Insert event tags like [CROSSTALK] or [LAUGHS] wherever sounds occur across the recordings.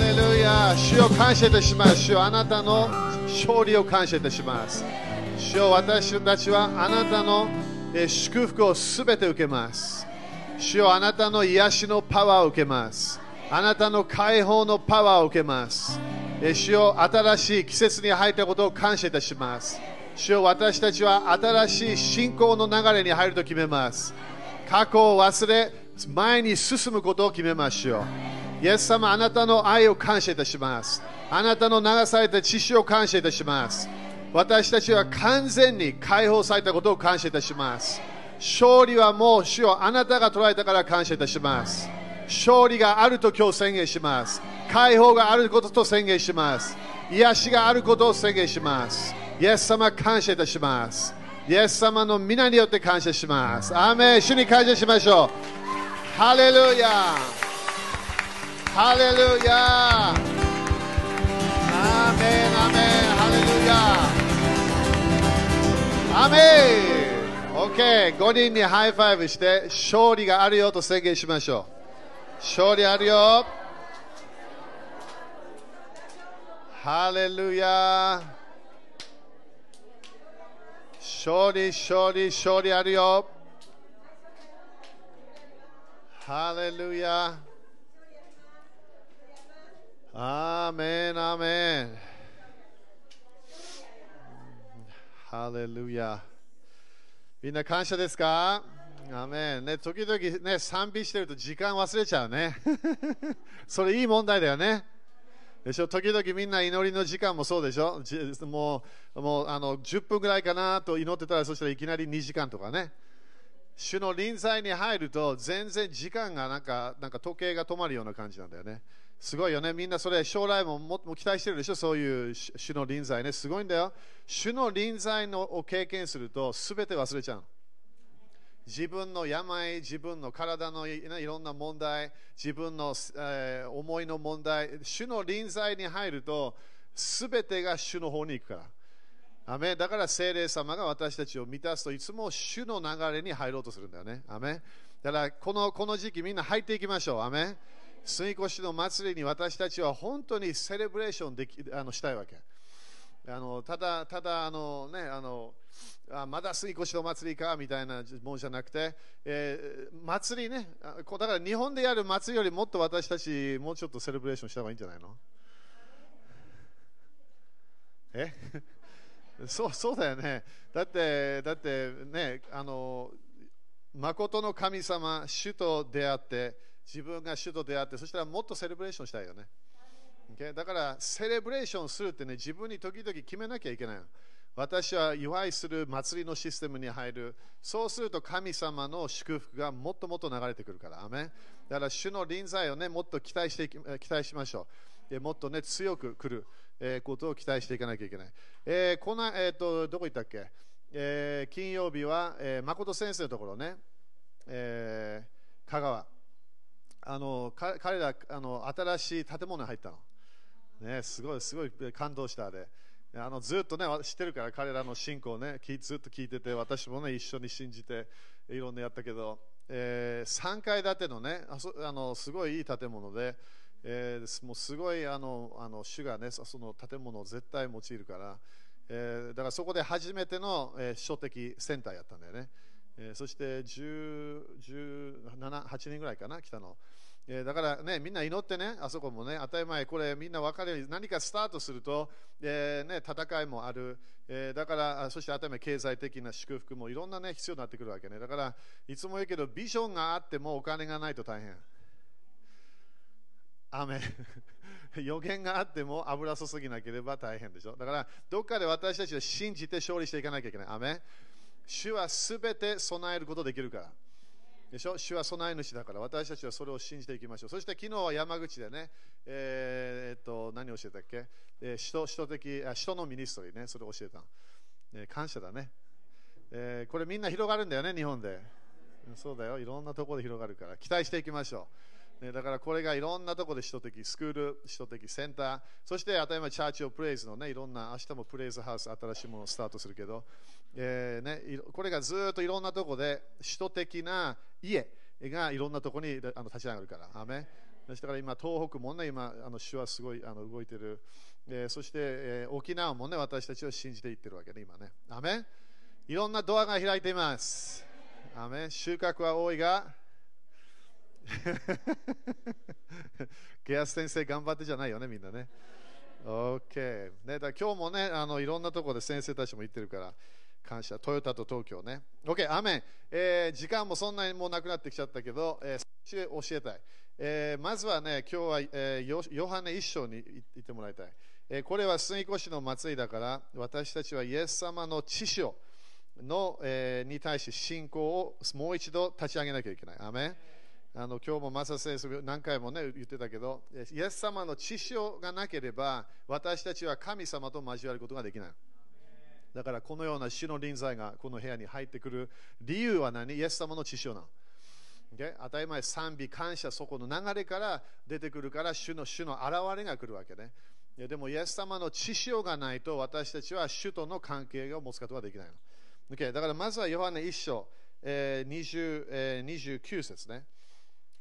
レルヤ主を感謝いたします。主あなたの勝利を感謝いたします。主よ私たちはあなたの祝福をすべて受けます。主よあなたの癒しのパワーを受けます。あなたの解放のパワーを受けます。え主よ新しい季節に入ったことを感謝いたします。主よ私たちは新しい信仰の流れに入ると決めます。過去を忘れ前に進むことを決めましょうイエス様あなたの愛を感謝いたします。あなたの流された血潮を感謝いたします。私たちは完全に解放されたことを感謝いたします。勝利はもう主よあなたが捉えたから感謝いたします。勝利があると今日宣言します。解放があることと宣言します。癒しがあることを宣言します。イエス様感謝いたします。イエス様の御名によって感謝します。アーメン。主に感謝しましょう。ハレルヤ。ハレルヤアメンアメンハレルヤアメン OK、5人に high five して勝利があるよと宣言しましょう。勝利あるよ。ハレルヤ勝利、勝利、勝利あるよ。ハレルヤアーメン、アーメン。ハレルヤ。みんな感謝ですか？アメンね、時々ね、賛美してると時間忘れちゃうね。[LAUGHS] それいい問題だよね。でしょ？時々みんな祈りの時間もそうでしょ？じもうもうあの10分ぐらいかなと祈ってたらそしたらいきなり2時間とかね。主の臨在に入ると全然時間がなんかなんか時計が止まるような感じなんだよね。すごいよね。みんなそれ将来ももも期待してるでしょ？そういう主の臨在ね。すごいんだよ。主の臨在のを経験すると全て忘れちゃう。自分の病、自分の体のいいろんな問題、自分の、えー思いの問題、主の臨在に入ると全てが主の方に行くから。アメだから聖霊様が私たちを満たすといつも主の流れに入ろうとするんだよね。アメだからこのこの時期みんな入っていきましょう。アメン水越しの祭りに私たちは本当にセレブレーションできあのしたいわけ。あのただ、ただあの、ね、あのあまだ水越の祭りかみたいなもんじゃなくて、えー祭りねだから日本でやる祭りよりもっと私たちもうちょっとセレブレーションした方がいいんじゃないの？え？[LAUGHS] そうそうだよね。だって、だってね、あの、誠の神様、主と出会って、自分が主と出会って、そしたらもっとセレブレーションしたいよね。Okay？だから、セレブレーションするってね、自分に時々決めなきゃいけないの。私は祝いする祭りのシステムに入る。そうすると神様の祝福がもっともっと流れてくるから。アメだから、主の臨在をね、もっと期待して期待しましょう。でもっとね、強く来る、えーことを期待していかなきゃいけない。えーこの、えーと、どこ行ったっけ、えー金曜日は、えー誠先生のところね、えー香川。あの彼らあの新しい建物に入ったの。ね、すごい、すごい感動したあれ。あのずっとね、知ってるから彼らの信仰ね、ずっと聞いてて、私もね、一緒に信じて、いろんなやったけど、え3階建てのね、あそあのすごいいい建物で、えーもうすごいあのあの主がね、その建物を絶対用いるから、えーだからそこで初めての、えー書的センターやったんだよね。えーそして10 17、8人ぐらいかな、来たの。えーだからね、みんな祈ってね、あそこもね、当たり前、これみんな分かるように、何かスタートすると、えーね、戦いもある、えーだから、そして当たり前、経済的な祝福もいろんなね、必要になってくるわけね。だから、いつも言うけど、ビジョンがあってもお金がないと大変。アーメン予言があっても油注ぎなければ大変でしょ。だから、どっかで私たちは信じて勝利していかなきゃいけない。アーメン主はすべて備えることできるから。でしょ？主は備え主だから。私たちはそれを信じていきましょう。そして昨日は山口でね、えーえっと何を教えたっけ、えー、使徒使徒的あ使徒のミニストリーね、それを教えたの、えー感謝だね、えーこれみんな広がるんだよね、日本で。そうだよ、いろんなところで広がるから。期待していきましょう。ね、だからこれがいろんなところで使徒的スクール、使徒的センター、そして当たり前チャーチオプレイズのね、いろんな、明日もプレイズハウス、新しいものをスタートするけど、えーね、これがずっといろんなところで使徒的な家がいろんなところにあの立ち上がるから、アメンそしたから今、東北もね、今、あの主はすごいあの動いてる。えーそして、えー沖縄もね、私たちを信じていってるわけね、今ね。アメいろんなドアが開いています。アメ収穫は多いが、[LAUGHS] ゲアス先生頑張ってじゃないよね、みんなね。OK。ね、だ今日もね、あのいろんなところで先生たちも言ってるから、感謝。トヨタと東京ね。OK、アメン。えー時間もそんなにもうなくなってきちゃったけど、えー教えたい。えーまずはね、今日は、えーヨハネ一章に行ってもらいたい。えーこれは杉越の祭りだから、私たちはイエス様の知識の、えーに対して信仰をもう一度立ち上げなきゃいけない。アメンあの今日もマサ先生何回も、ね、言ってたけど、イエス様の知識がなければ、私たちは神様と交わることができない。だからこのような主の臨在がこの部屋に入ってくる理由は何？イエス様の知識なの。Okay? 当たり前、賛美、感謝、そこの流れから出てくるから、主の主の現れが来るわけね。いやでも、イエス様の知識がないと、私たちは主との関係を持つことができないの。Okay? だから、まずはヨハネ一章、えー20えー29節ね。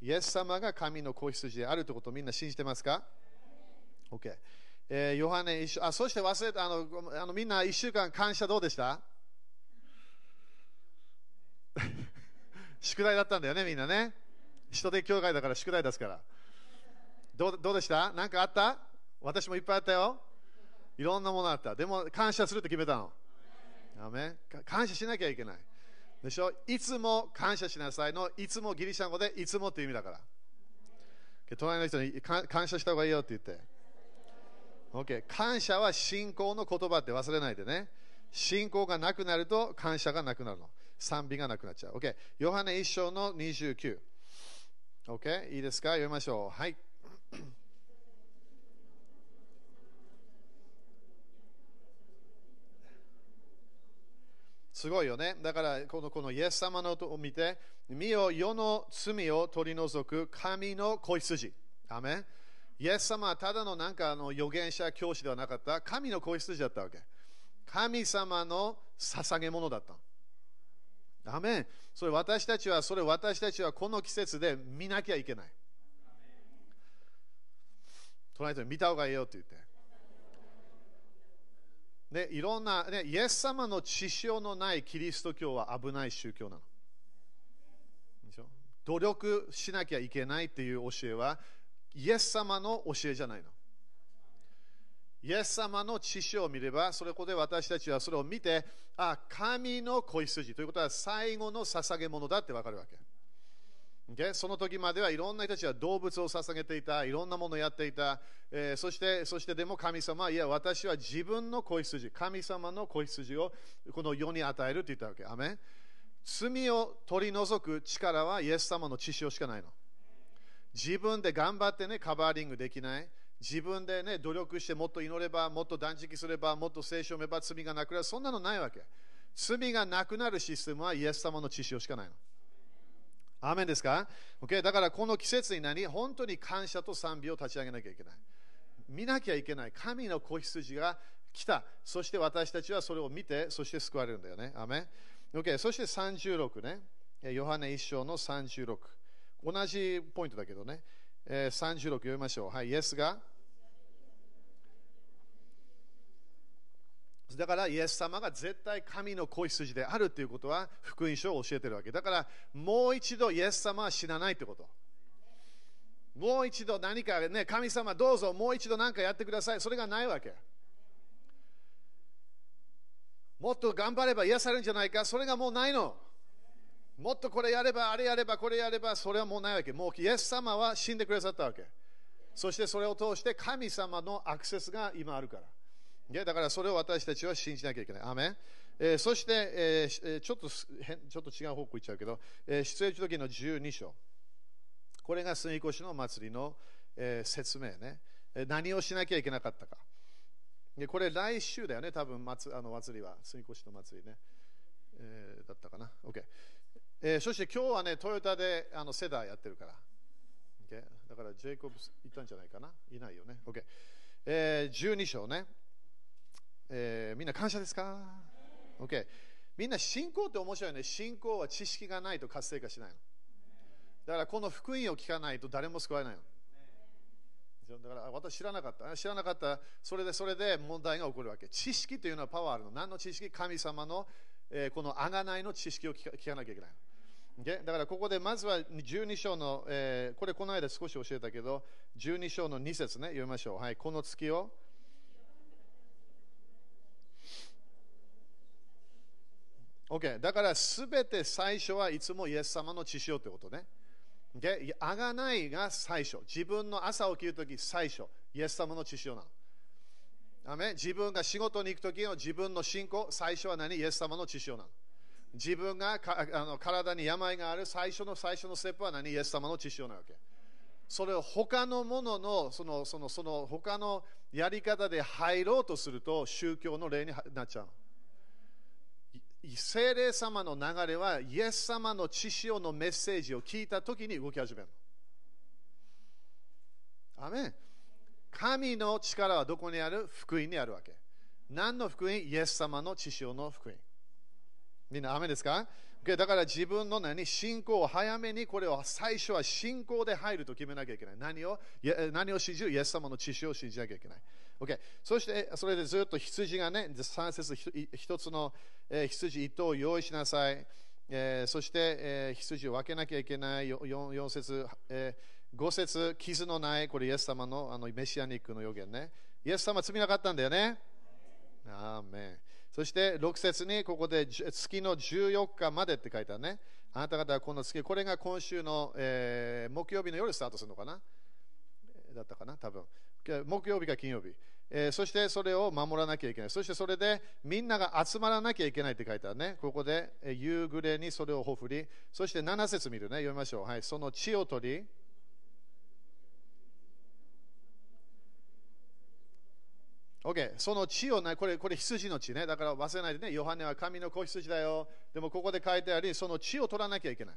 イエス様が神の子羊であるということをみんな信じてますか ?OK。えーヨハネ一章、あ、そして忘れた、あの、あのみんな一週間感謝どうでした？[LAUGHS] 宿題だったんだよね、みんなね。人手教会だから宿題ですから。どうどうでした？何かあった？私もいっぱいあったよ。いろんなものあった。でも感謝するって決めたの。アメ感謝しなきゃいけない。でしょ？いつも感謝しなさいの、いつもギリシャ語でいつもっていう意味だから。隣の人に感謝した方がいいよって言って。OK。感謝は信仰の言葉って忘れないでね。信仰がなくなると感謝がなくなるの。賛美がなくなっちゃう。OK。ヨハネ一章の29。OK。いいですか？読みましょう。はい。すごいよね。だからこのこのイエス様のを見て、身を世の罪を取り除く神の子羊。アメンイエス様はただのなんかあの預言者教師ではなかった。神の子羊だったわけ。神様の捧げ物だった。アメンそれ私たちは、それ私たちはこの季節で見なきゃいけない。隣の人に見た方がいいよって言って。ね、いろんな、ね、イエス様の知識のないキリスト教は危ない宗教なの。でしょ？努力しなきゃいけないっていう教えは、イエス様の教えじゃないの。イエス様の知識を見れば、それこで私たちはそれを見て、あ、神の子羊ということは最後の捧げ物だってわかるわけ。Okay? その時まではいろんな人たちは動物を捧げていた、いろんなものをやっていた、えーそしてそしてでも神様は、いや、私は自分の子羊、神様の子羊をこの世に与えると言ったわけ。アメン罪を取り除く力はイエス様の知識しかないの。自分で頑張ってね、カバーリングできない。自分でね、努力してもっと祈れば、もっと断食すれば、もっと聖書を読めば罪がなくなる。そんなのないわけ。罪がなくなるシステムはイエス様の知識しかないの。アーメンですか、okay? だからこの季節に何本当に感謝と賛美を立ち上げなきゃいけない。見なきゃいけない。神の子羊が来た。そして私たちはそれを見て、そして救われるんだよね。アーメン okay? そして36ね。ヨハネ一章の36。同じポイントだけどね。えー36読みましょう。はい、イエスが。だからイエス様が絶対神の子羊であるということは福音書を教えてるわけ。だからもう一度イエス様は死なないということ。もう一度何かね、神様どうぞもう一度何かやってください。それがないわけ。もっと頑張れば癒されるんじゃないか。それがもうないの。もっとこれやれば、あれやれば、これやれば、それはもうないわけ。もうイエス様は死んでくださったわけ。そしてそれを通して神様のアクセスが今あるから。だからそれを私たちは信じなきゃいけない。アメえーそして、えーちょっとちょっと違う方向行っちゃうけど、えー出エジプト記の12章。これが杉越の祭りの、えー説明ね、何をしなきゃいけなかったか。でこれ来週だよね、多分祭あの祭りは、杉越の祭りね。えーだったかな。OK。えーそして今日はね、トヨタであのセダーやってるから。OK だからジェイコブス行ったんじゃないかな？いないよね？OK。えー12章ね。えーみんな感謝ですか ?OK。みんな信仰って面白いね。信仰は知識がないと活性化しないの。だからこの福音を聞かないと誰も救われないの。だから私知らなかった。知らなかった。それでそれで問題が起こるわけ。知識というのはパワーあるの。何の知識？神様の、えーこの贖いの知識を聞か聞かなきゃいけない。Okay？だからここでまずは12章の、えーこれこの間少し教えたけど、12章の2節ね、読みましょう。はい、この月を。OK、だからすべて最初はいつもイエス様の血潮ってことね。Okay? あがないが最初。自分の朝起きるとき最初。イエス様の血潮なの。アメ自分が仕事に行くときの自分の信仰、最初は何？イエス様の血潮なの。自分があの体に病がある最初の最初のステップは何？イエス様の血潮なわけ。それを他のもののそのそのその他のやり方で入ろうとすると宗教の例になっちゃうの。い聖霊様の流れはイエス様の血潮のメッセージを聞いたときに動き始めるの。アメ神の力はどこにある？福音にあるわけ。何の福音？イエス様の血潮の福音。みんな、アメンですか？Okay だから自分の何信仰を早めにこれを最初は信仰で入ると決めなきゃいけない。何を？何を信じるイエス様の知識を信じなきゃいけない。Okay、そしてそれでずっと羊がね、3節一つの、羊1頭を用意しなさい。えーそして、えー羊を分けなきゃいけない。4, 4節、えー5節傷のない、これイエス様のあのメシアニックの予言ね。イエス様は罪なかったんだよね？アーメンそして6節にここで月の14日までって書いてあるね。あなた方はこの月、これが今週の、えー木曜日の夜スタートするのかな？だったかな？多分。木曜日か金曜日。えーそしてそれを守らなきゃいけない。そしてそれでみんなが集まらなきゃいけないって書いてあるね。ここで、え夕暮れにそれをほふり。そして7節見るね。読みましょう。はい。その血を取り。OK、その血をね、これ、これ羊の血ね。だから忘れないでね、ヨハネは神の子羊だよ。でもここで書いてあり、その血を取らなきゃいけない。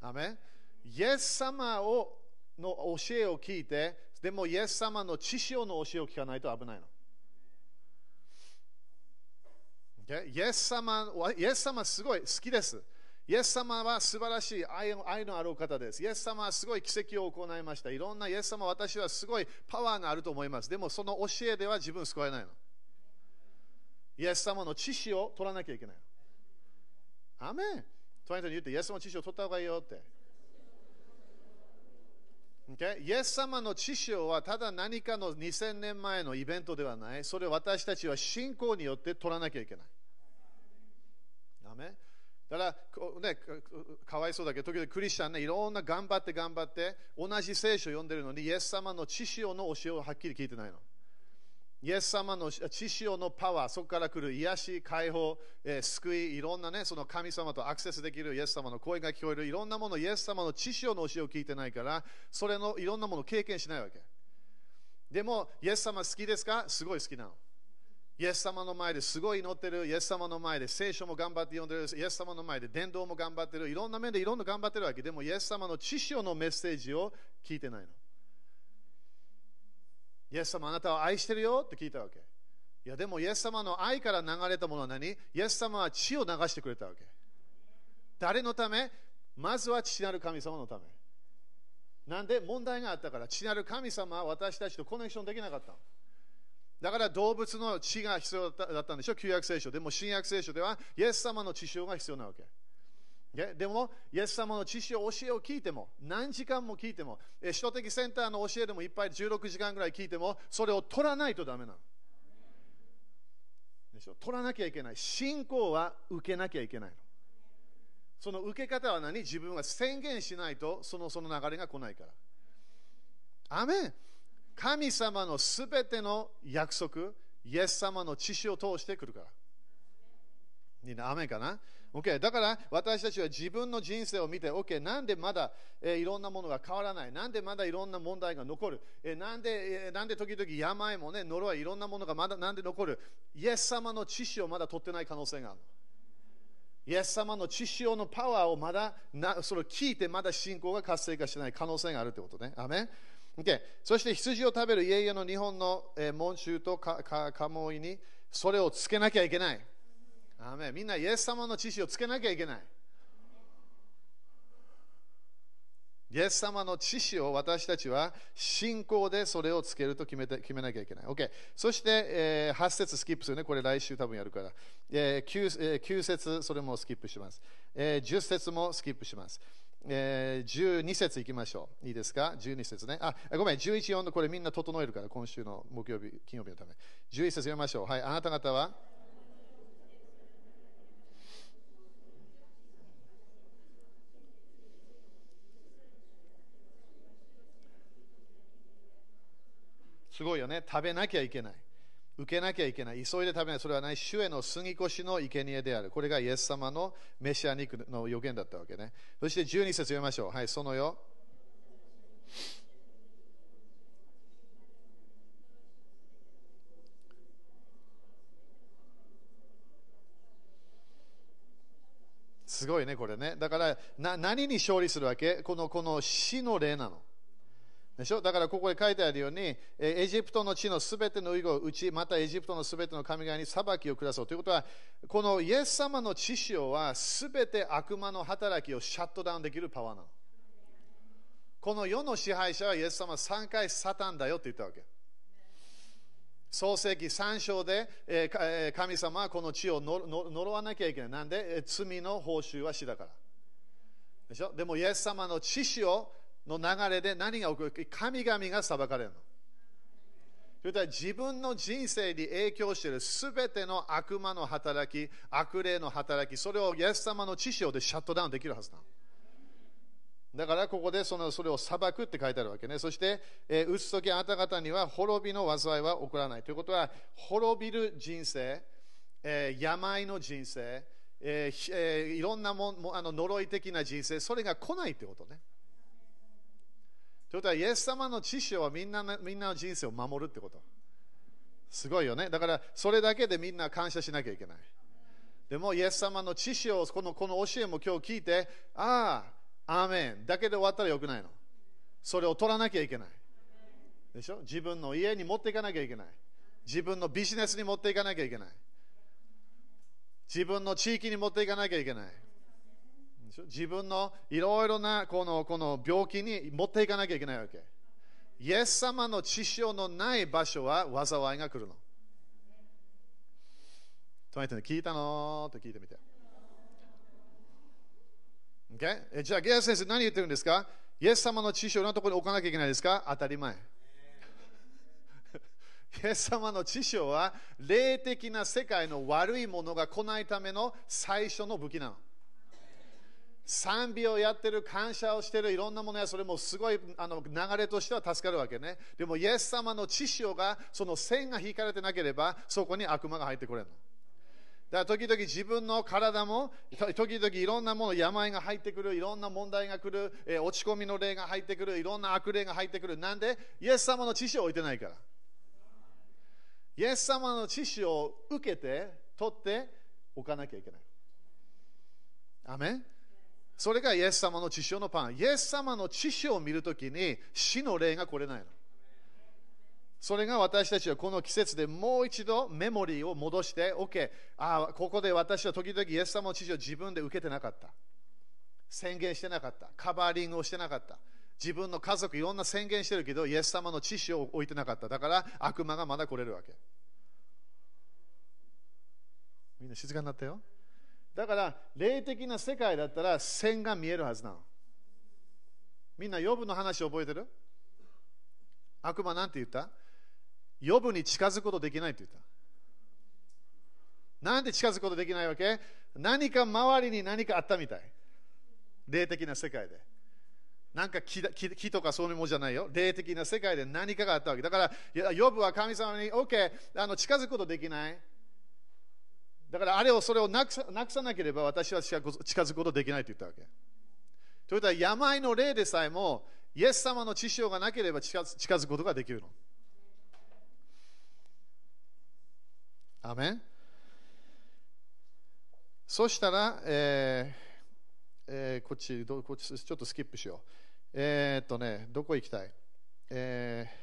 アメイエス様をの教えを聞いて、でもイエス様の血潮の教えを聞かないと危ないの。Okay? イエス様、イエス様すごい好きです。イエス様は素晴らしい愛愛のあるお方です。イエス様はすごい奇跡を行いました。いろんなイエス様、私はすごいパワーがあると思います。でもその教えでは自分救われないの。イエス様の知識を取らなきゃいけないの。アメン。トライトに言って、イエス様の知識を取った方がいいよって。Okay? イエス様の知識はただ何かの2000年前のイベントではない。それを私たちは信仰によって取らなきゃいけない。アメンだからね、かわいそうだけど、時々クリスチャンね、いろんな頑張って頑張って、同じ聖書を読んでるのに、イエス様の知識の教えをはっきり聞いてないの。イエス様の知識のパワー、そこから来る癒し、解放、えー救い、いろんなね、その神様とアクセスできるイエス様の声が聞こえる、いろんなもの、イエス様の知識の教えを聞いてないから、それのいろんなものを経験しないわけ。でも、イエス様好きですか？すごい好きなの。イエス様の前ですごい祈ってる、イエス様の前で聖書も頑張って読んでる、イエス様の前で伝道も頑張ってる、いろんな面でいろんな頑張ってるわけ。でも、イエス様の知識のメッセージを聞いてないの。イエス様あなたを愛してるよって聞いたわけ。いや、でもイエス様の愛から流れたものは何？イエス様は血を流してくれたわけ。誰のため？まずは父なる神様のため。なんで？問題があったから、父なる神様は私たちとコネクションできなかったの。だから動物の血が必要だったんでしょ、旧約聖書。でも新約聖書では、イエス様の血潮が必要なわけ。でも、イエス様の知識を教えを聞いても、何時間も聞いても、首都的センターの教えでもいっぱい16時間ぐらい聞いても、それを取らないとダメなの。でしょ？取らなきゃいけない。信仰は受けなきゃいけないの。その受け方は何？自分は宣言しないとそのその流れが来ないから。アメン神様のすべての約束、イエス様の知識を通してくるから。みんな、アメかな ?OK。だから私たちは自分の人生を見て、OK、なんでまだ、えーいろんなものが変わらない？なんでまだいろんな問題が残る、えーなんで、えーなんで時々病もね、呪い、いろんなものがまだなんで残る？イエス様の知識をまだ取ってない可能性があるの。イエス様の知識のパワーをまだなそれを聞いてまだ信仰が活性化してない可能性があるということね。アメ Okay、そして羊を食べる家々の日本の、門衆とかかカモイにそれをつけなきゃいけない。アメみんなイエス様の知識をつけなきゃいけない。イエス様の知識を私たちは信仰でそれをつけると決めて決めなきゃいけない。OK。そして、えー、8節スキップするね。これ来週多分やるから。えー、9, えー、9節それもスキップします。えー、10節もスキップします。えー、12節いきましょう。いいですか ?12 節ね。あ、ごめん、11、4のこれみんな整えるから、今週の木曜日、金曜日のため。11節読みましょう。はい、あなた方は？すごいよね。食べなきゃいけない。受けなきゃいけない。急いで食べない。それはない。主への杉越の生贄である。これがイエス様のメシア肉の予言だったわけね。そして12節読みましょう。はい、そのよ。すごいね、これね。だからな、何に勝利するわけ？このこの死の霊なの。でしょ？だからここで書いてあるように、エジプトの地のすべての遺語を打ち、またエジプトのすべての神々に裁きを下そう。ということは、このイエス様の知識はすべて悪魔の働きをシャットダウンできるパワーなの。この世の支配者はイエス様は3回サタンだよって言ったわけ。創世記3章で、え神様はこの地を呪わなきゃいけない。なんで？罪の報酬は死だから。でしょ？でもイエス様の知識をの流れで何が起こる神々が裁かれるの。それから自分の人生に影響しているすべての悪魔の働き、悪霊の働き、それをイエス様の知識でシャットダウンできるはずなの。だからここでそのそれを裁くって書いてあるわけね。そして、えー、打つときあなた方には滅びの災いは起こらない。ということは、滅びる人生、えー、病の人生、えーえー、いろんなももあの呪い的な人生、それが来ないってことね。ということは、イエス様の知識はみんなみんなの人生を守るってこと。すごいよね。だから、それだけでみんな感謝しなきゃいけない。でも、イエス様の知識を、このこの教えも今日聞いて、ああ、アーメンだけで終わったらよくないの。それを取らなきゃいけない。でしょ？自分の家に持っていかなきゃいけない。自分のビジネスに持っていかなきゃいけない。自分の地域に持っていかなきゃいけない。自分のいろいろなこのこの病気に持っていかなきゃいけないわけ。イエス様の知識のない場所は災いが来るの。聞いたのと聞いてみて。Okay? じゃあ、ゲア先生何言ってるんですか？イエス様の知識をのところに置かなきゃいけないですか？当たり前。[LAUGHS] イエス様の知識は霊的な世界の悪いものが来ないための最初の武器なの。賛美をやってる、感謝をしてる、いろんなものや、それもすごいあの流れとしては助かるわけね。でも、イエス様の知識が、その線が引かれてなければ、そこに悪魔が入ってくれるの。だから時々自分の体も、時々いろんなもの、病が入ってくる、いろんな問題が来る、えー、落ち込みの霊が入ってくる、いろんな悪霊が入ってくる。なんで？イエス様の知識を置いてないから。イエス様の知識を受けて、取っておかなきゃいけない。アメン？それがイエス様の知識のパン。イエス様の知識を見るときに死の霊が来れないの。それが私たちはこの季節でもう一度メモリーを戻して、OK、ああここで私は時々イエス様の知識を自分で受けてなかった。宣言してなかった。カバーリングをしてなかった。自分の家族いろんな宣言してるけど、イエス様の知識を置いてなかった。だから悪魔がまだ来れるわけ。みんな静かになったよ。だから、霊的な世界だったら線が見えるはずなの。みんな、ヨブの話覚えてる？悪魔なんて言った？ヨブに近づくことできないって言った。なんで近づくことできないわけ？何か周りに何かあったみたい。霊的な世界で。なんか木木とかそういうものじゃないよ。霊的な世界で何かがあったわけ。だから、ヨブは神様に、OK、あの近づくことできない。だからあれをそれをなくさなくさなければ私は近づくことできないと言ったわけ。ということは病の霊でさえもイエス様の知識がなければ近づくことができるの。アメンそしたら、えーえー、こっちどこっち、ちょっとスキップしよう。えー、っとね、どこ行きたい、えー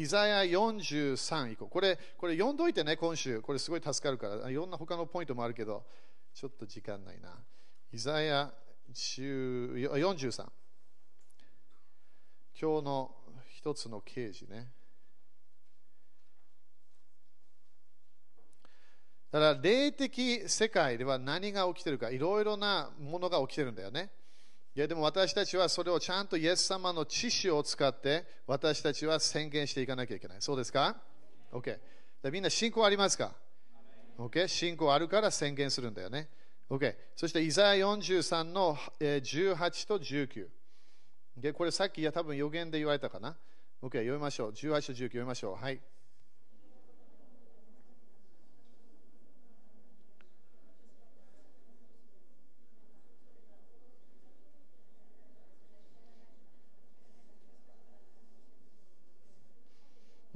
イザヤ43以降。これ、これ読んどいてね、今週。これすごい助かるから。いろんな他のポイントもあるけど、ちょっと時間ないな。イザヤ43。今日の一つの啓示ね。だから霊的世界では何が起きてるか、いろいろなものが起きてるんだよね。いやでも私たちはそれをちゃんとイエス様の知識を使って私たちは宣言していかなきゃいけない。そうですか ?OK。みんな信仰ありますか ?OK。信仰あるから宣言するんだよね。OK。そしてイザヤ43の18と19。でこれさっきいや多分予言で言われたかな ?OK。読みましょう。18と19読みましょう。はい。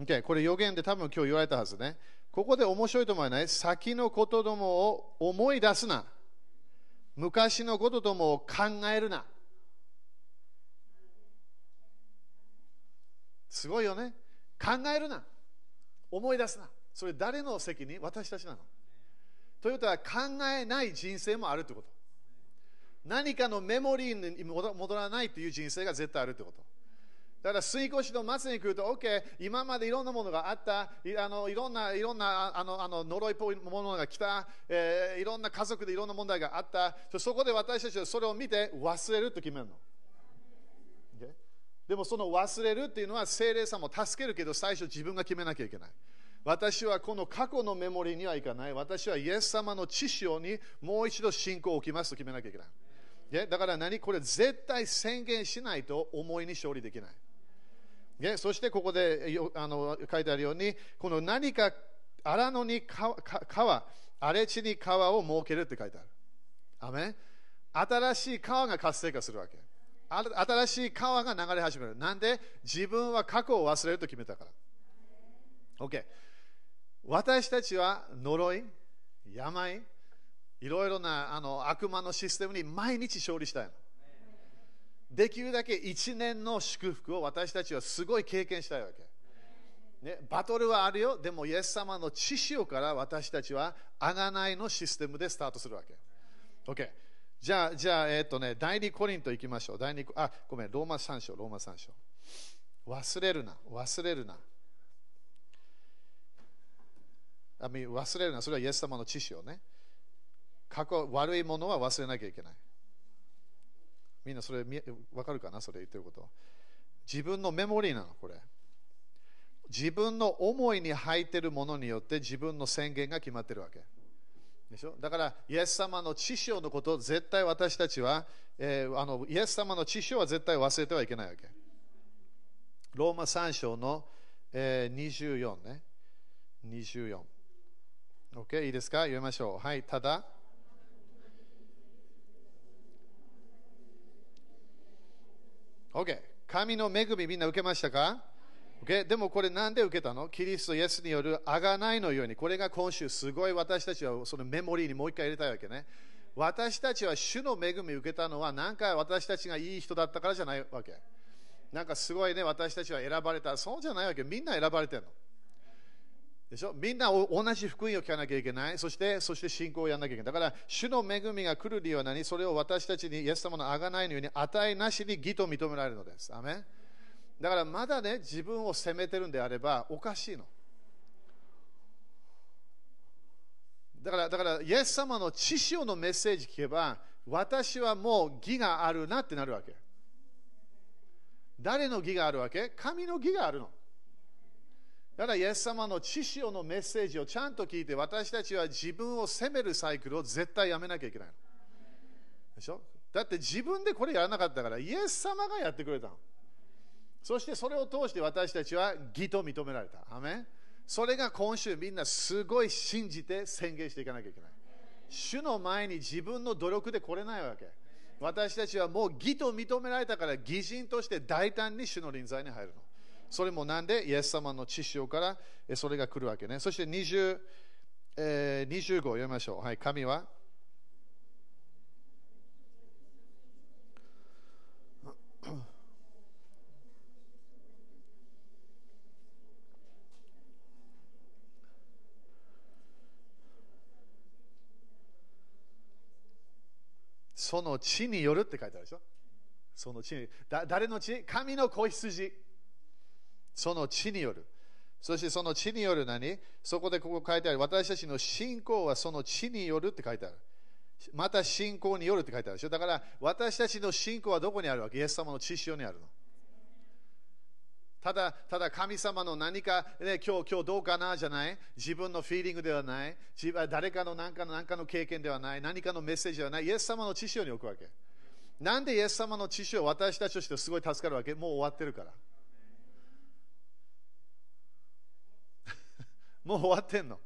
Okay、これ予言で多分今日言われたはずね。ここで面白いと思わない？先のことどもを思い出すな。昔のことどもを考えるな。すごいよね。考えるな。思い出すな。それ誰の責任？私たちなの。ということは考えない人生もあるってこと。何かのメモリーに戻らないという人生が絶対あるってこと。だから水越しの末に来ると、OK、今までいろんなものがあった、いあのいろんないろんなあのあの呪いっぽいものが来た、えー、いろんな家族でいろんな問題があった、そこで私たちはそれを見て忘れると決めるの。Okay? でもその忘れるっていうのは精霊さんも助けるけど最初自分が決めなきゃいけない。私はこの過去のメモリーにはいかない。私はイエス様の知識にもう一度信仰を置きますと決めなきゃいけない。だから何？これ絶対宣言しないと思いに勝利できない。ね、そしてここであの書いてあるように、この何か荒野に川、荒れ地に川を設けるって書いてある。アメ新しい川が活性化するわけ。新しい川が流れ始める。なんで？自分は過去を忘れると決めたから。OK。私たちは呪い、病、いろいろなあの悪魔のシステムに毎日勝利したいの。できるだけ1年の祝福を私たちはすごい経験したいわけ。ね、バトルはあるよ、でもイエス様の知識から私たちは贖いのシステムでスタートするわけ。OK。じゃあ、じゃあ、えっ、ー、とね、第2コリント行きましょう。第2あ、ごめん、ローマ3章、ローマ3章。忘れるな、忘れるな。あ忘れるな、それはイエス様の知識をね。過去、悪いものは忘れなきゃいけない。みんなそれ分かるかな？それ言ってること。自分のメモリーなの、これ。自分の思いに入っているものによって自分の宣言が決まってるわけ。でしょ？だから、イエス様の知識のことを絶対私たちは、えー、あのイエス様の知識は絶対忘れてはいけないわけ。ローマ3章の、えー、24ね。24。OK、いいですか？読みましょう。はい、ただ、OK。神の恵みみんな受けましたか、okay? でもこれなんで受けたの?キリストイエスによるあがないのように。これが今週すごい私たちはそのメモリーにもう一回入れたいわけね。私たちは主の恵みを受けたのは何回私たちがいい人だったからじゃないわけ。なんかすごいね、私たちは選ばれた。そうじゃないわけ。みんな選ばれてるの。でしょ？みんな同じ福音を聞かなきゃいけない。そして、そして信仰をやらなきゃいけない。だから、主の恵みが来る理由は何？それを私たちにイエス様のあがないのように値なしに義と認められるのです。アメだからまだね、自分を責めてるんであればおかしいの。だから、だからイエス様の知識のメッセージ聞けば、私はもう義があるなってなるわけ。誰の義があるわけ？神の義があるの。だから、イエス様の知識のメッセージをちゃんと聞いて、私たちは自分を責めるサイクルを絶対やめなきゃいけないでしょ？だって自分でこれやらなかったから、イエス様がやってくれたの。そしてそれを通して私たちは義と認められた。アメそれが今週みんなすごい信じて宣言していかなきゃいけない。主の前に自分の努力で来れないわけ。私たちはもう義と認められたから義人として大胆に主の臨在に入るの。それもなんでイエス様の知識からそれが来るわけね。そして20、えー、25読みましょう。はい、神はその地によるって書いてあるでしょその血だ誰の血？神の子羊。その血による。そしてその血による何？そこでここ書いてある。私たちの信仰はその血によるって書いてある。また信仰によるって書いてあるでしょ？だから私たちの信仰はどこにあるわけ？イエス様の血潮にあるの。ただ、ただ神様の何か、ね、今日、今日どうかな？じゃない？自分のフィーリングではない？自分誰かの何かの何かの経験ではない？何かのメッセージではない？イエス様の知識に置くわけ。なんでイエス様の知識を私たちとしてすごい助かるわけ？もう終わってるから。もう終わってんの。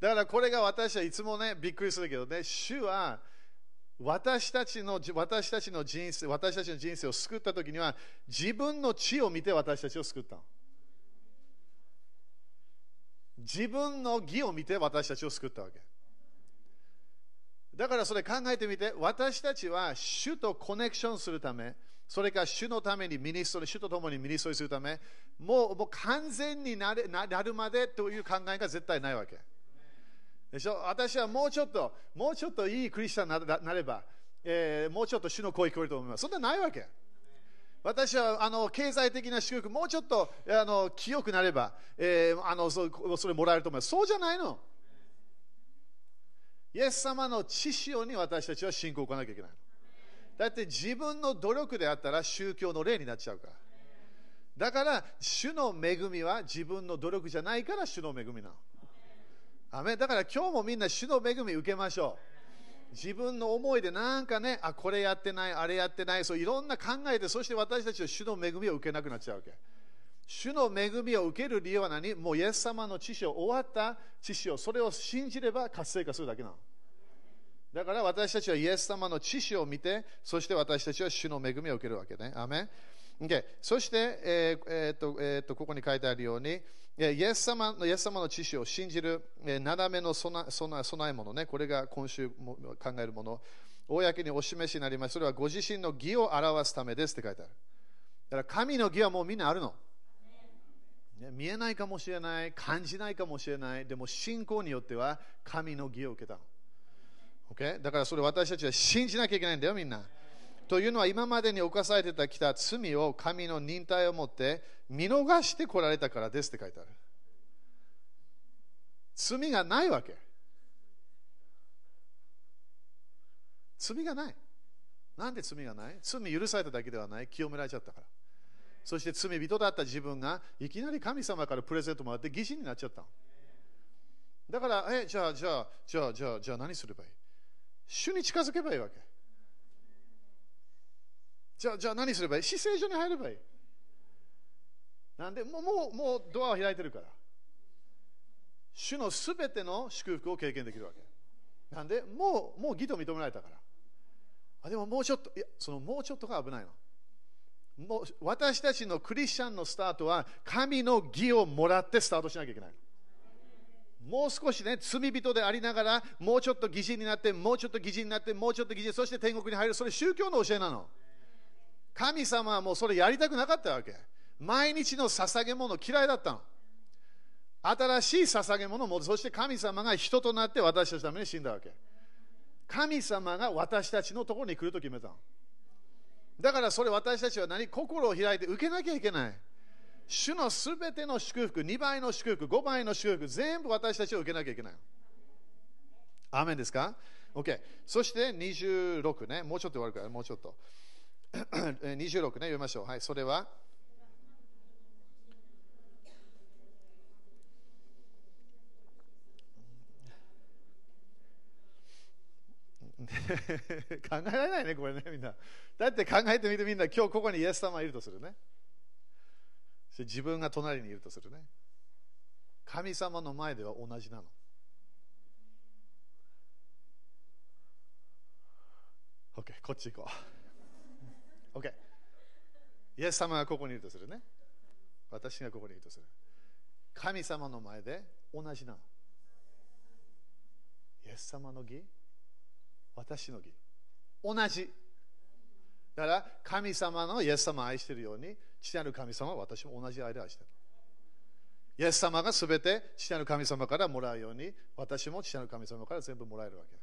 だからこれが私はいつもね、びっくりするけどね、主は私たちの私たちの人生、私たちの人生を救ったときには、自分の血を見て私たちを救ったの。自分の義を見て私たちを救ったわけ。だからそれ考えてみて、私たちは主とコネクションするため、それから主のために ministry、主と共に ministry するため、もうもう完全になれなるまでという考えが絶対ないわけ。でしょ？私はもうちょっと、もうちょっといいクリスチャンになれば、えー、もうちょっと主の声聞こえると思います。そんなないわけ。私はあの経済的な祝福、もうちょっとあの清くなれば、えー、あのそそれもらえると思います。そうじゃないの。イエス様の知潮に私たちは信仰を置かなきゃいけない。だって自分の努力であったら宗教の例になっちゃうから。だから、主の恵みは自分の努力じゃないから主の恵みなの。アメだから今日もみんな主の恵み受けましょう。自分の思いでなんかね、あ、これやってない、あれやってない、そういろんな考えて、そして私たちは主の恵みを受けなくなっちゃうわけ。主の恵みを受ける理由は何？もうイエス様の知識を終わった知識を、それを信じれば活性化するだけなの。だから私たちはイエス様の知識を見て、そして私たちは主の恵みを受けるわけね。アメ Okay、そして、えーえーとえーと、ここに書いてあるように、イエス様のイエス様の知識を信じる、えー、斜めの備備備え物ね、これが今週も考えるもの、公にお示しになります。それはご自身の義を表すためですって書いてある。だから神の義はもうみんなあるの。見えないかもしれない、感じないかもしれない、でも信仰によっては神の義を受けたの。Okay? だからそれ私たちは信じなきゃいけないんだよ、みんな。というのは今までに犯されてたきた罪を神の忍耐を持って見逃してこられたからですって書いてある。罪がないわけ。罪がない。なんで罪がない？罪許されただけではない。清められちゃったから。そして罪人だった自分がいきなり神様からプレゼントもらって疑心になっちゃった。だから、え、じゃあ、じゃあ、じゃあ、じゃあ、じゃあ何すればいい？主に近づけばいいわけ。じゃあ、じゃあ何すればいい？死聖所に入ればいい。なんで、もう、もう、もうドアを開いてるから。主のすべての祝福を経験できるわけ。なんで、もう、もう義と認められたから。あでももうちょっと、いや、そのもうちょっとが危ないの。もう私たちのクリスチャンのスタートは、神の義をもらってスタートしなきゃいけないの。もう少しね、罪人でありながら、もうちょっと疑似になって、もうちょっと疑似になって、もうちょっと疑似、そして天国に入る、それ宗教の教えなの。神様はもうそれやりたくなかったわけ。毎日の捧げ物嫌いだったの。新しい捧げ物も、そして神様が人となって私たちのために死んだわけ。神様が私たちのところに来ると決めたの。だからそれ私たちは何？心を開いて受けなきゃいけない。主のすべての祝福、2倍の祝福、5倍の祝福、全部私たちは受けなきゃいけない。アーメンですか ?OK。そして26ね、もうちょっと終わるから、もうちょっと。26ね、読みましょう。はい、それは。[LAUGHS] 考えられないね、これね、みんな。だって考えてみてみんな、今日ここにイエス様いるとするね。自分が隣にいるとするね。神様の前では同じなの。OK、こっち行こう。OK。イエス様がここにいるとするね。私がここにいるとする。神様の前で同じなの。イエス様の義？私の義同じ。だから神様のイエス様を愛しているように父なる神様は私も同じ愛で愛してる。イエス様がすべて父なる神様からもらうように私も父なる神様から全部もらえるわけ。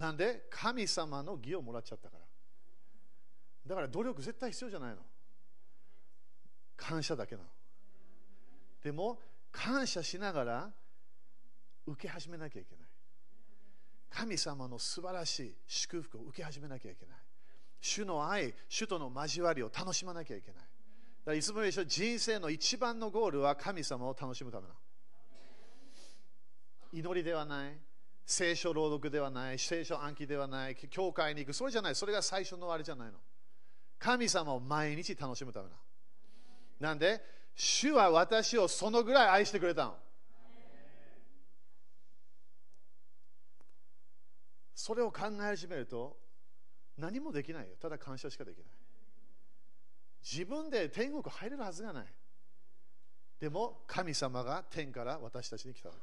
なんで神様の義をもらっちゃったから。だから努力絶対必要じゃないの。感謝だけなの。でも、感謝しながら受け始めなきゃいけない。神様の素晴らしい祝福を受け始めなきゃいけない。主の愛、主との交わりを楽しまなきゃいけない。だからいつも言うでしょ、人生の一番のゴールは神様を楽しむためなの。祈りではない、聖書朗読ではない、聖書暗記ではない、教会に行く、それじゃない、それが最初のあれじゃないの。神様を毎日楽しむためなの。なんで、主は私をそのぐらい愛してくれたの。それを考え始めると何もできないよ。ただ感謝しかできない。自分で天国入れるはずがない。でも神様が天から私たちに来たわけ。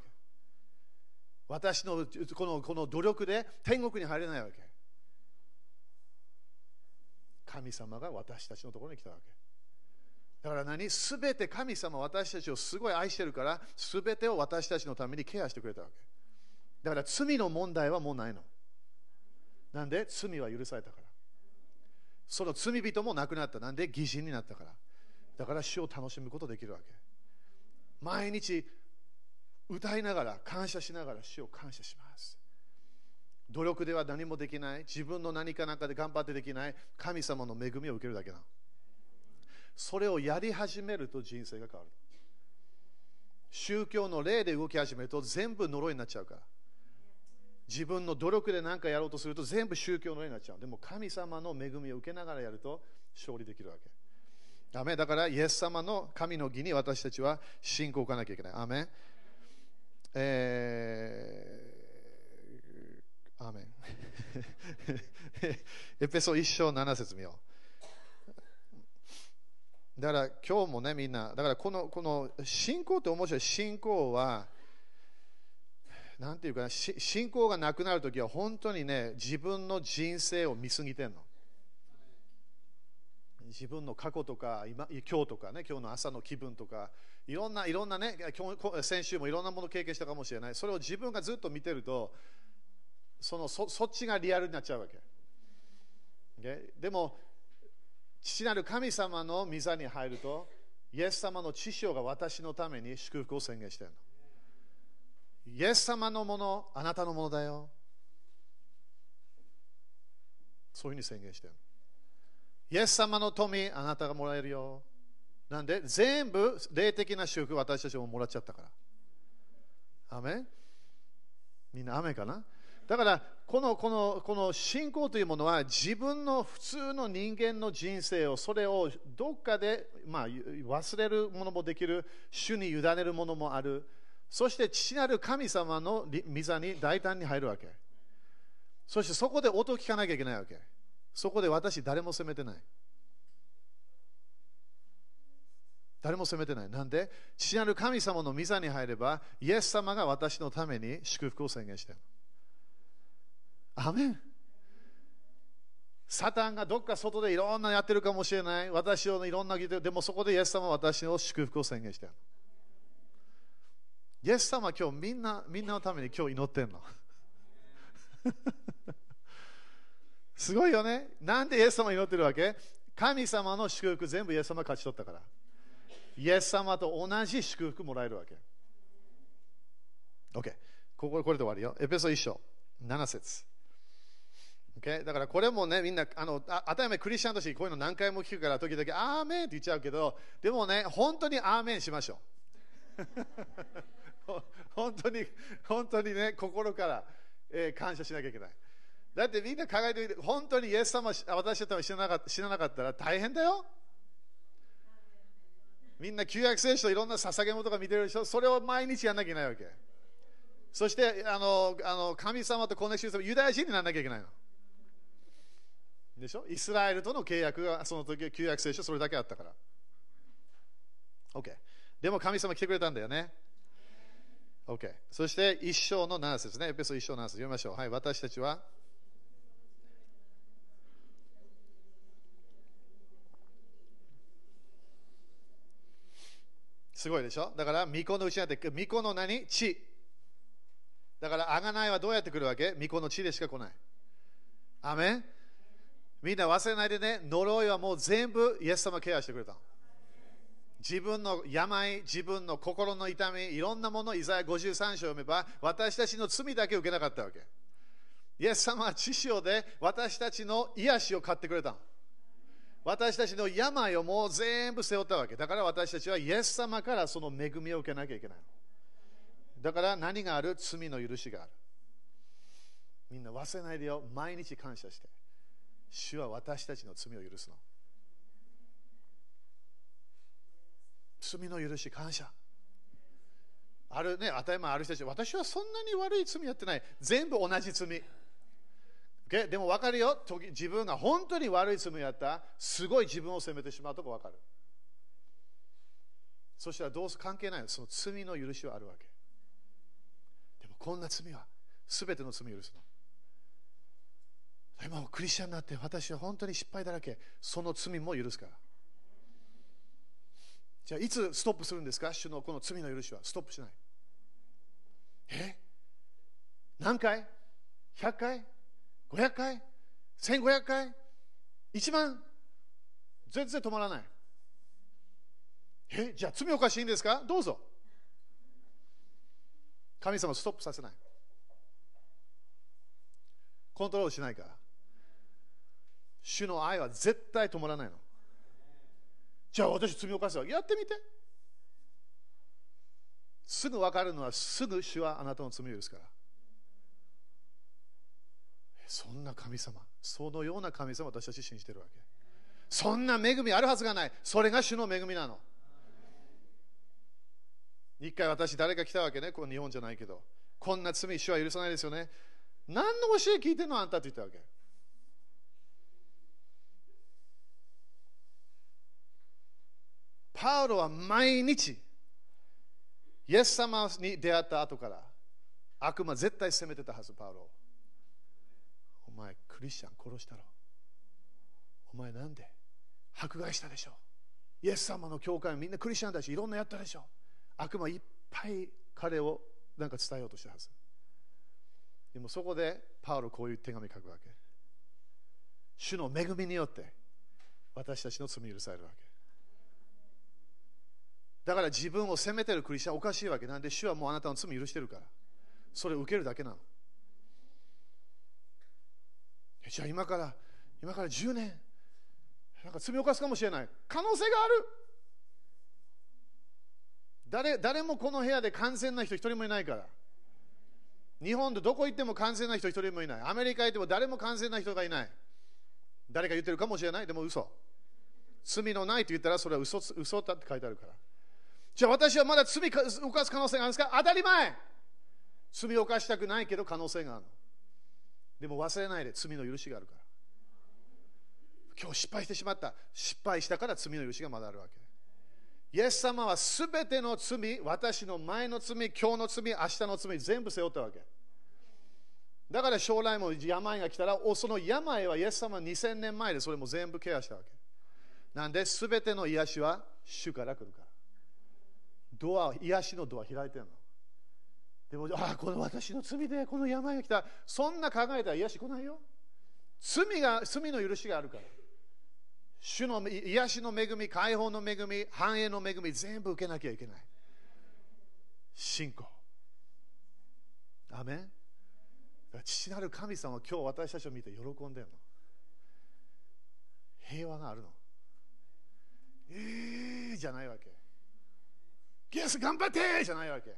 私のこのこの努力で天国に入れないわけ。神様が私たちのところに来たわけ。だから何？すべて神様私たちをすごい愛してるから、すべてを私たちのためにケアしてくれたわけ。だから罪の問題はもうないの。なんで？罪は許されたから。その罪人もなくなった。なんで？義人になったから。だから主を楽しむことできるわけ。毎日歌いながら、感謝しながら主を感謝します。努力では何もできない。自分の何かなんかで頑張ってできない。神様の恵みを受けるだけなのそれをやり始めると人生が変わる。宗教の霊で動き始めると全部呪いになっちゃうから。自分の努力で何かやろうとすると全部宗教のようになっちゃう。でも神様の恵みを受けながらやると勝利できるわけ。アメだから、イエス様の神の義に私たちは信仰を置かなきゃいけない。アメえー、アメ [LAUGHS] エペソ1章7節見よう。だから今日もね、みんな、だからこのこの信仰って面白い。信仰は、なんていうかな、信仰がなくなるときは本当にね、自分の人生を見すぎてんの。自分の過去とか今今日とかね、今日の朝の気分とか、いろんな、いろんなね、今日先週もいろんなものを経験したかもしれない。それを自分がずっと見てると、そのそそっちがリアルになっちゃうわけ。でも、父なる神様の御座に入ると、イエス様の知性が私のために祝福を宣言してるの。イエス様のもの、あなたのものだよ。そういうふうに宣言してる。イエス様の富、あなたがもらえるよ。なんで、全部霊的な祝福私たちももらっちゃったから。アメみんな雨かな？だからこのこのこの信仰というものは自分の普通の人間の人生をそれをどっかで、まあ、忘れるものもできる主に委ねるものもあるそして父なる神様の御座に大胆に入るわけ。そしてそこで音を聞かなきゃいけないわけ。そこで私、誰も責めてない。誰も責めてない。なんで？父なる神様の御座に入れば、イエス様が私のために祝福を宣言してる。アメンサタンがどっか外でいろんなやってるかもしれない。私をいろんなでもそこでイエス様は私の祝福を宣言してる。イエス様は今日みんなみんなのために今日祈ってんの。[LAUGHS] すごいよね。なんでイエス様祈ってるわけ？神様の祝福全部イエス様勝ち取ったから。イエス様と同じ祝福もらえるわけ。OK。こここれで終わりよ。エペソ1章、7節。Okay? だからこれもね、みんな、あの、あ当たり前クリスチャンとしてこういうの何回も聞くから、時々、アーメンって言っちゃうけど、でもね、本当にアーメンしましょう。[LAUGHS] [LAUGHS] 本当に、本当にね、心から、えー、感謝しなきゃいけない。だってみんな考えて本当にイエス様、私たちは知らなかったらなかったら大変だよ。みんな旧約聖書いろんな捧げ物とか見てるでしょそれを毎日やんなきゃいけないわけ。そしてあのあの神様とコネクションするユダヤ人にならなきゃいけないの。でしょ？イスラエルとの契約がその時旧約聖書それだけあったから。OK。でも神様来てくれたんだよね。OK。そして一章の7節ね。エペソ一章の7節読みましょう。はい、私たちは。すごいでしょ？だから、巫女のうちにあって、巫女の何地。だから、あがないはどうやって来るわけ？巫女の地でしか来ない。アメン？みんな忘れないでね、呪いはもう全部イエス様ケアしてくれた。自分の病、自分の心の痛み、いろんなもの、イザヤ53章を読めば、私たちの罪だけ受けなかったわけ。イエス様は知潮で私たちの癒しを買ってくれたの。私たちの病をもう全部背負ったわけ。だから私たちはイエス様からその恵みを受けなきゃいけないの。だから何がある？罪の許しがある。みんな忘れないでよ。毎日感謝して。主は私たちの罪を許すの。罪の許し、感謝。あるね、当たり前ある人たち、私はそんなに悪い罪やってない。全部同じ罪。Okay? でも分かるよ。自分が本当に悪い罪やった。すごい自分を責めてしまうとこ分かる。そしたらどうす関係ないその罪の許しはあるわけ。でもこんな罪は全ての罪を許すの。今もクリスチャンになって私は本当に失敗だらけ。その罪も許すから。じゃあいつストップするんですか？主のこの罪の許しはストップしない。え？何回 ?100 回 ?500 回 ?1500 回 ?1 万全然止まらない。え？じゃあ罪おかしいんですか？どうぞ。神様ストップさせない。コントロールしないから。主の愛は絶対止まらないの。じゃあ私罪を犯すわ。やってみて。すぐ分かるのはすぐ主はあなたの罪を許すから。そんな神様、そのような神様私たち信じてるわけ？そんな恵みあるはずがない。それが主の恵みなの。一回私、誰か来たわけね、この日本じゃないけど。こんな罪、主は許さないですよね。何の教え聞いてんのあんたって言ったわけ。パウロは毎日、イエス様に出会った後から、悪魔絶対責めてたはず、パウロ。お前、クリスチャン殺したろ。お前なんで迫害したでしょ。イエス様の教会みんなクリスチャンだし、いろんなやったでしょ。悪魔いっぱい彼をなんか伝えようとしたはず。でもそこでパウロこういう手紙書くわけ。主の恵みによって私たちの罪許されるわけ。だから自分を責めてるクリスチャンおかしいわけなんで主はもうあなたの罪許してるから。それを受けるだけなの。じゃあ今から今から10年。なんか罪を犯すかもしれない。可能性がある。誰誰もこの部屋で完全な人一人もいないから。日本でどこ行っても完全な人一人もいない。アメリカ行っても誰も完全な人がいない。誰か言ってるかもしれない。でも嘘。罪のないと言ったらそれは嘘嘘だって書いてあるから。じゃあ私はまだ罪を犯す可能性があるんですか？当たり前。罪を犯したくないけど可能性があるの。でも忘れないで罪の許しがあるから。今日失敗してしまった。失敗したから罪の許しがまだあるわけ。イエス様はすべての罪私の前の罪今日の罪明日の罪全部背負ったわけ。だから将来も病が来たらその病はイエス様2000年前でそれも全部ケアしたわけ。なんで全ての癒しは主から来るから。ドア、癒しのドア開いてるの。でも、ああ、この私の罪でこの病が来た。そんな考えたら癒し来ないよ。罪が、罪の許しがあるから。主の癒しの恵み、解放の恵み、繁栄の恵み、全部受けなきゃいけない。信仰。アメン父なる神様は今日私たちを見て喜んでるの。平和があるの。ええー、じゃないわけ。イエス頑張ってじゃないわけ。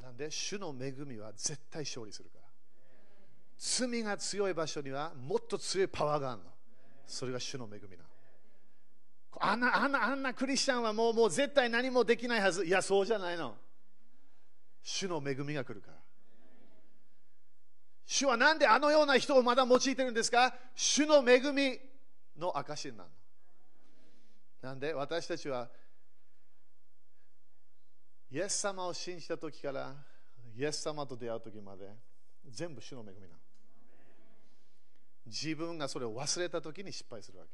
なんで、主の恵みは絶対勝利するから。罪が強い場所にはもっと強いパワーがあるの。それが主の恵みなの。あんなあんなあんなクリスチャンはもうもう絶対何もできないはず。いや、そうじゃないの。主の恵みが来るから。主はなんであのような人をまだ用いてるんですか？主の恵みの証になるの。なんで私たちはイエス様を信じた時からイエス様と出会う時まで全部主の恵みなの。自分がそれを忘れた時に失敗するわけ。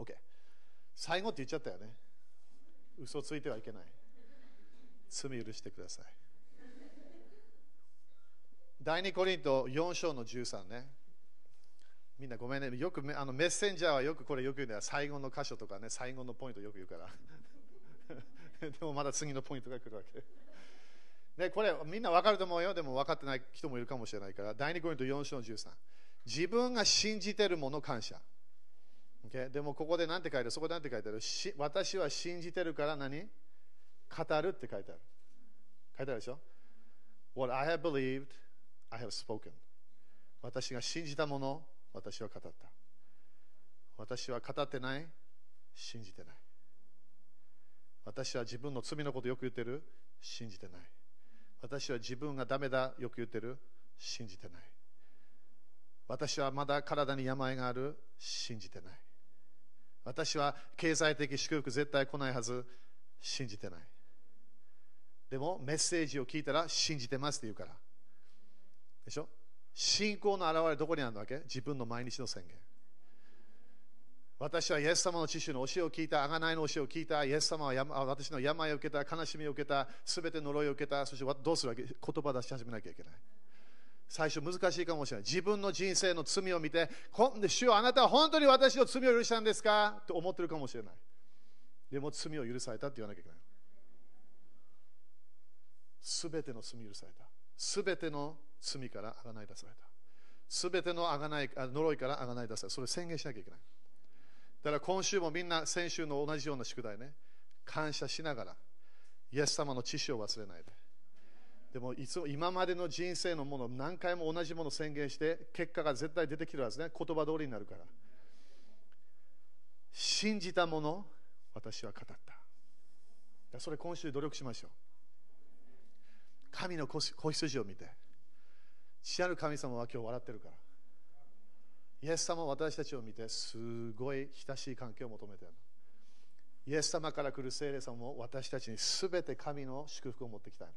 OK 最後って言っちゃったよね。嘘ついてはいけない。罪許してください。第2コリント4章の13ね。みんなごめんね。よくあのメッセンジャーはよくこれよく言うんだよ。最後の箇所とかね、最後のポイントよく言うから。[LAUGHS] でもまだ次のポイントが来るわけ。ね、これみんな分かると思うよ。でも分かってない人もいるかもしれないから。第2コリント4章の13。自分が信じてるもの感謝。Okay? でもここで何て書いてある？そこで何て書いてある？私は信じてるから何？語るって書いてある。書いてあるでしょ ?What I have believed, I have spoken. 私が信じたもの、私は語った。私は語ってない、信じてない。私は自分の罪のことよく言ってる、信じてない。私は自分がダメだ、よく言ってる、信じてない。私はまだ体に病がある、信じてない。私は経済的祝福絶対来ないはず、信じてない。でもメッセージを聞いたら信じてますって言うから。でしょ？信仰の表れどこにあるわけ？自分の毎日の宣言。私はイエス様の知識の教えを聞いた、贖いの教えを聞いた、イエス様は私の病を受けた、悲しみを受けた、すべて呪いを受けた、そしてどうするわけ？言葉出し始めなきゃいけない。最初難しいかもしれない。自分の人生の罪を見て、主よあなたは本当に私の罪を許したんですか？と思ってるかもしれない。でも罪を許されたって言わなきゃいけない。すべての罪を許された。すべての罪からあがない出された。すべてのあがない呪いからあがない出された。それ宣言しなきゃいけない。だから今週もみんな先週の同じような宿題ね、感謝しながら、イエス様の知識を忘れないで。でもいつも今までの人生のもの何回も同じものを宣言して、結果が絶対出てきるはずね。言葉通りになるから。信じたもの、私は語った。それ今週努力しましょう。神の子羊を見て、父なる神様は今日笑ってるから。イエス様は私たちを見て、すごい親しい関係を求めている。イエス様から来る聖霊様も私たちにすべて神の祝福を持ってきたいの。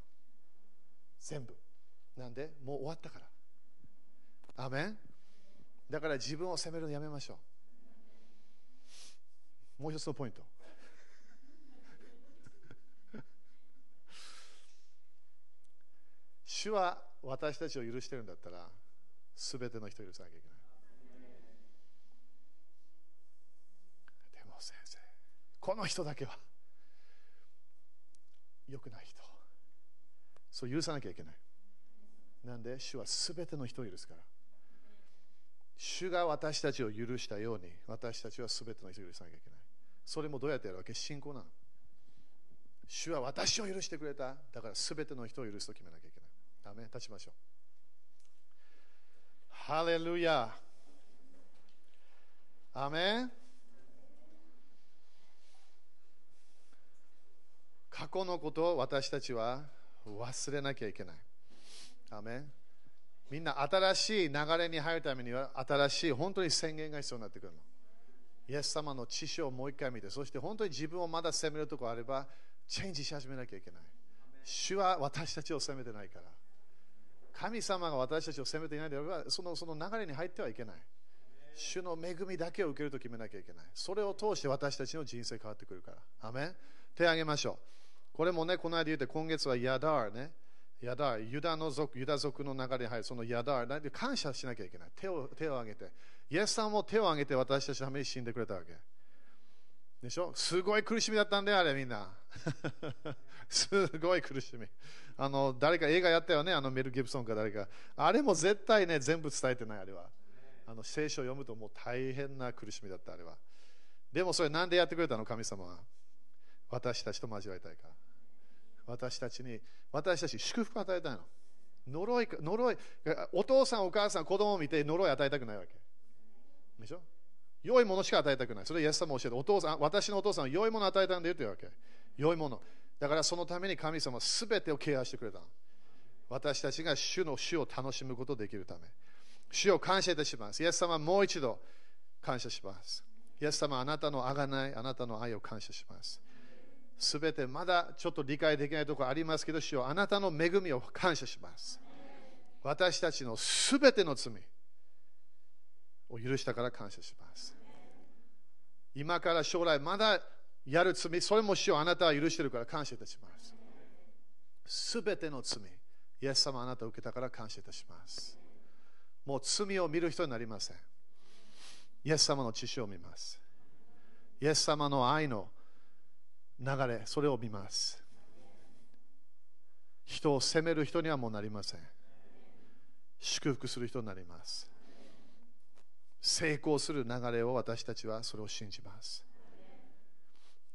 全部。なんで、もう終わったから。アメンだから自分を責めるのやめましょう。もう一つのポイント。[LAUGHS] 主は私たちを許してるんだったら、すべての人を許さなきゃいけない。でも先生、この人だけは良くない人。そう許さなきゃいけない。なんで、主はすべての人を許すから。主が私たちを許したように、私たちはすべての人を許さなきゃいけない。それもどうやってやるわけ？信仰なの。主は私を許してくれた。だからすべての人を許すと決めなきゃいけない。アメ立ちましょう。ハレルヤアメン過去のことを私たちは忘れなきゃいけない。アメンみんな新しい流れに入るためには新しい本当に宣言が必要になってくるの。イエス様の知識をもう一回見て、そして本当に自分をまだ責めるところあれば、チェンジし始めなきゃいけない。主は私たちを責めてないから。神様が私たちを責めていないであればそのその流れに入ってはいけない。主の恵みだけを受けると決めなきゃいけない。それを通して私たちの人生変わってくるから。アメン。手を挙げましょう。これもねこの間言って今月はヤダーね。ヤダーユダの族ユダ族の流れに入る。そのヤダー感謝しなきゃいけない。手を手を挙げて。イエスさんも手を挙げて私たちのために死んでくれたわけ。でしょ？すごい苦しみだったんだよあれみんな [LAUGHS] すごい苦しみあの誰か映画やったよね、あのメル・ギブソンか誰か。あれも絶対ね、全部伝えてない、あれは。あの聖書を読むともう大変な苦しみだった、あれは。でもそれなんでやってくれたの、神様は。私たちと交わりたいから。私たちに、私たち祝福を与えたいの。呪い、呪い、お父さん、お母さん、子供を見て呪いを与えたくないわけ。でしょ？良いものしか与えたくない。それはイエス様教えて、お父さん、私のお父さんは良いものを与えたんだよというわけ。良いもの。だからそのために神様は全てをケアしてくれた。私たちが主の主を楽しむことができるため。主を感謝いたします。イエス様もう一度感謝します。イエス様あなたのあがない、あなたの愛を感謝します。すべてまだちょっと理解できないところありますけど、主よあなたの恵みを感謝します。私たちのすべての罪を許したから感謝します。今から将来まだやる罪、それも主よあなたは許してるから感謝いたします。すべての罪、イエス様あなたを受けたから感謝いたします。もう罪を見る人になりません。イエス様の知識を見ます。イエス様の愛の流れ、それを見ます。人を責める人にはもうなりません。祝福する人になります。成功する流れを私たちはそれを信じます。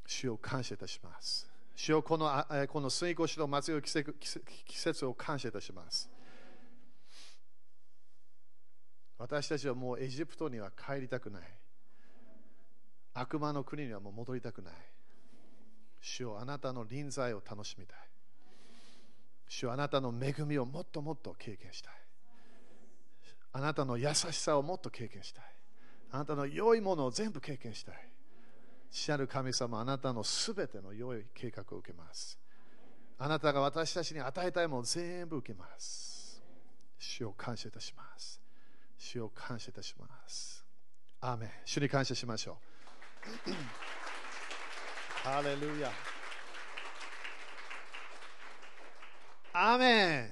主を感謝いたします。主をこのあえこの水越しの祭り季節季節季節を感謝いたします。私たちはもうエジプトには帰りたくない。悪魔の国にはもう戻りたくない。主よあなたの臨在を楽しみたい。主よあなたの恵みをもっともっと経験したい。あなたの優しさをもっと経験したい。あなたの良いものを全部経験したい。父なる神様、あなたのすべての良い計画を受けます。あなたが私たちに与えたいものを全部受けます。主を感謝いたします。主を感謝いたします。アーメン主に感謝しましょう。[CLEARS THROAT] ハレルヤ。アーメン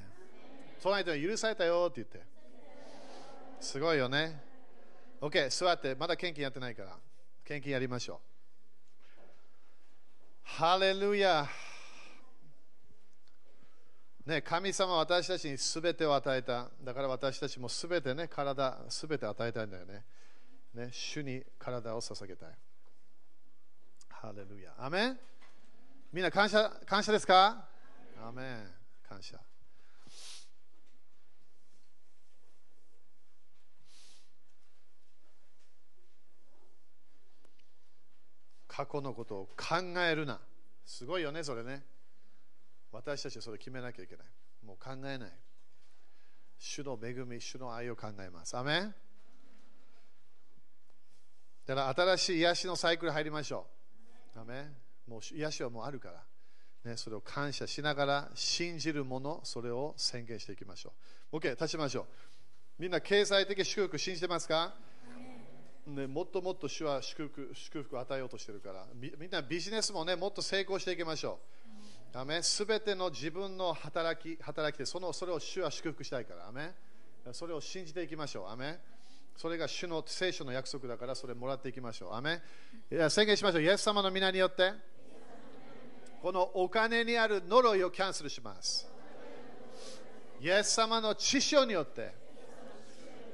隣人に許されたよって言って。すごいよね。OK、座って、まだ献金やってないから。献金やりましょう。ハレルヤ。ね、神様は私たちにすべてを与えた。だから私たちもすべてね、体、すべて与えたいんだよね。ね、主に体を捧げたい。ハレルヤ。アメンみんな感謝感謝ですか？アメン感謝。過去のことを考えるな。すごいよね、それね。私たちはそれ決めなきゃいけない。もう考えない。主の恵み、主の愛を考えます。アメンだから新しい癒しのサイクル入りましょう。アメンもう癒しはもうあるから。ね、それを感謝しながら信じるもの、それを宣言していきましょう。OK、立ちましょう。みんな経済的祝福信じてますか？ね、もっともっと主は祝福祝福を与えようとしてるからみんなビジネスもねもっと成功していきましょう。アメすべての自分の働き働きでそのそれを主は祝福したいからアメそれを信じていきましょう。アメそれが主の聖書の約束だからそれもらっていきましょう。アメいや宣言しましょう。イエス様の皆によってこのお金にある呪いをキャンセルします。イエス様の知性によって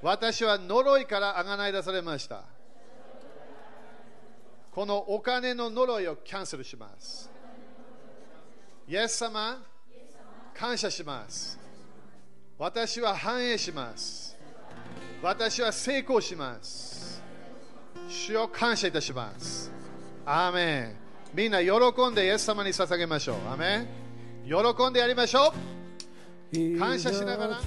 私は呪いからあがない出されました。このお金の呪いをキャンセルします。イエス様、感謝します。私は繁栄します。私は成功します。主を感謝いたします。アーメン。みんな喜んでイエス様に捧げましょう。アーメン。喜んでやりましょう。感謝しながら。